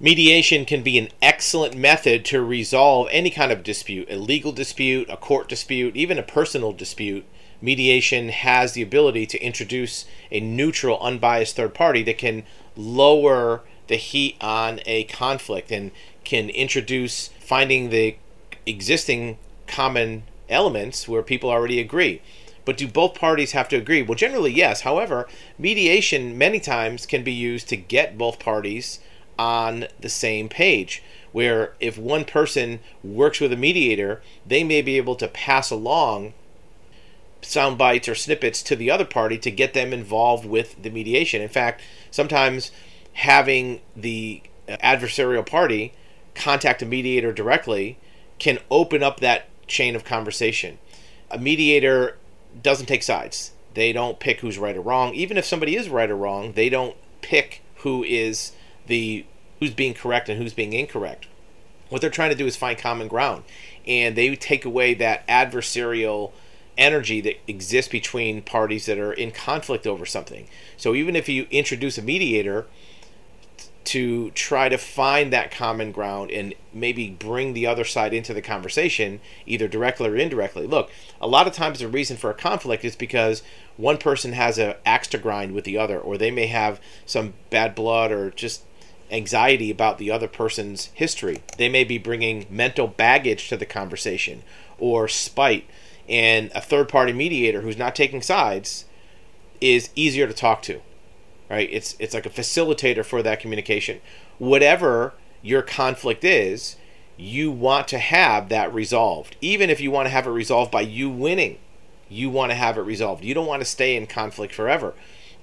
Mediation can be an excellent method to resolve any kind of dispute, a legal dispute, a court dispute, even a personal dispute. Mediation has the ability to introduce a neutral, unbiased third party that can lower the heat on a conflict and can introduce finding the existing common elements where people already agree. But do both parties have to agree? Well, generally, yes. However, mediation many times can be used to get both parties on the same page. Where if one person works with a mediator, they may be able to pass along sound bites or snippets to the other party to get them involved with the mediation. In fact, sometimes having the adversarial party contact a mediator directly can open up that chain of conversation. A mediator doesn't take sides. They don't pick who's right or wrong. Even if somebody is right or wrong, they don't pick who is the who's being correct and who's being incorrect. What they're trying to do is find common ground, and they take away that adversarial energy that exists between parties that are in conflict over something. So even if you introduce a mediator to try to find that common ground and maybe bring the other side into the conversation, either directly or indirectly. Look, a lot of times the reason for a conflict is because one person has an axe to grind with the other, or they may have some bad blood or just anxiety about the other person's history. They may be bringing mental baggage to the conversation or spite. And a third party mediator who's not taking sides is easier to talk to. Right? It's it's like a facilitator for that communication. Whatever your conflict is, you want to have that resolved. Even if you want to have it resolved by you winning, you want to have it resolved. You don't want to stay in conflict forever.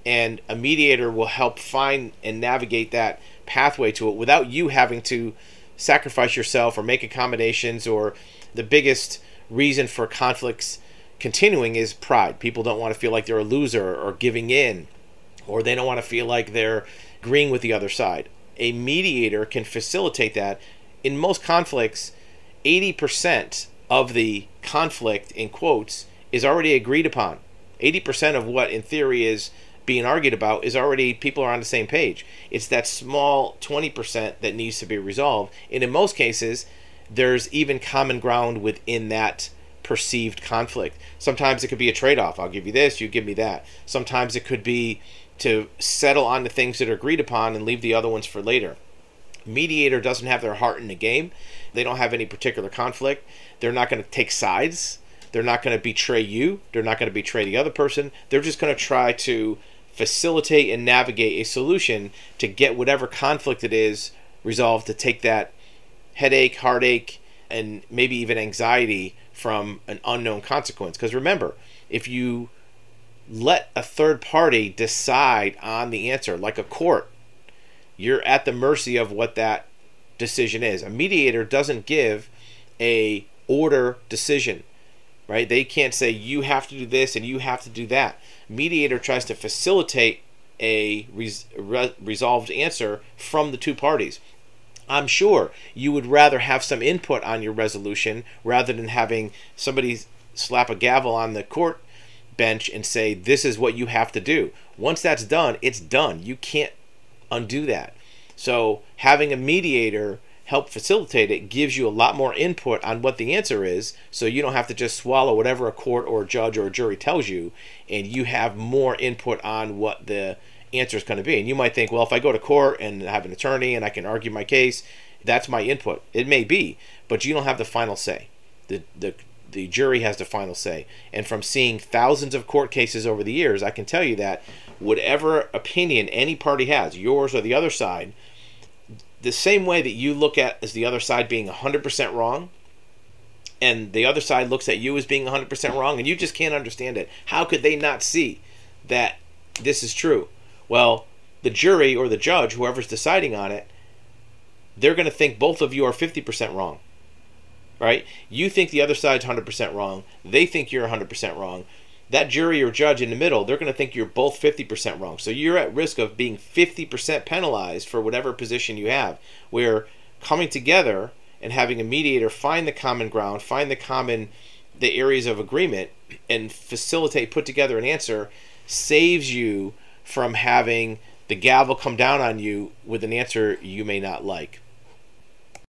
And a mediator will help find and navigate that pathway to it without you having to sacrifice yourself or make accommodations or the biggest reason for conflicts continuing is pride. People don't want to feel like they're a loser or giving in or they don't want to feel like they're agreeing with the other side. A mediator can facilitate that. In most conflicts, 80% of the conflict, in quotes, is already agreed upon. 80% of what, in theory, is being argued about is already people are on the same page. It's that small 20% that needs to be resolved. And in most cases, there's even common ground within that perceived conflict. Sometimes it could be a trade off. I'll give you this, you give me that. Sometimes it could be to settle on the things that are agreed upon and leave the other ones for later. Mediator doesn't have their heart in the game. They don't have any particular conflict. They're not going to take sides. They're not going to betray you. They're not going to betray the other person. They're just going to try to facilitate and navigate a solution to get whatever conflict it is resolved to take that headache, heartache, and maybe even anxiety from an unknown consequence. Because remember, if you let a third party decide on the answer, like a court, you're at the mercy of what that decision is. A mediator doesn't give a order decision, right? They can't say you have to do this and you have to do that mediator tries to facilitate a res- re- resolved answer from the two parties. I'm sure you would rather have some input on your resolution rather than having somebody slap a gavel on the court bench and say, This is what you have to do. Once that's done, it's done. You can't undo that. So, having a mediator help facilitate it gives you a lot more input on what the answer is so you don't have to just swallow whatever a court or a judge or a jury tells you and you have more input on what the answer is going to be. And you might think well if i go to court and have an attorney and i can argue my case that's my input. It may be but you don't have the final say. The the the jury has the final say. And from seeing thousands of court cases over the years i can tell you that whatever opinion any party has yours or the other side the same way that you look at as the other side being 100% wrong and the other side looks at you as being 100% wrong and you just can't understand it. How could they not see that this is true? Well the jury or the judge whoever's deciding on it they're going to think both of you are 50% wrong right? You think the other side's 100% wrong. They think you're 100% wrong that jury or judge in the middle, they're going to think you're both 50% wrong. So you're at risk of being 50% penalized for whatever position you have. Where coming together and having a mediator find the common ground, find the common the areas of agreement and facilitate put together an answer saves you from having the gavel come down on you with an answer you may not like.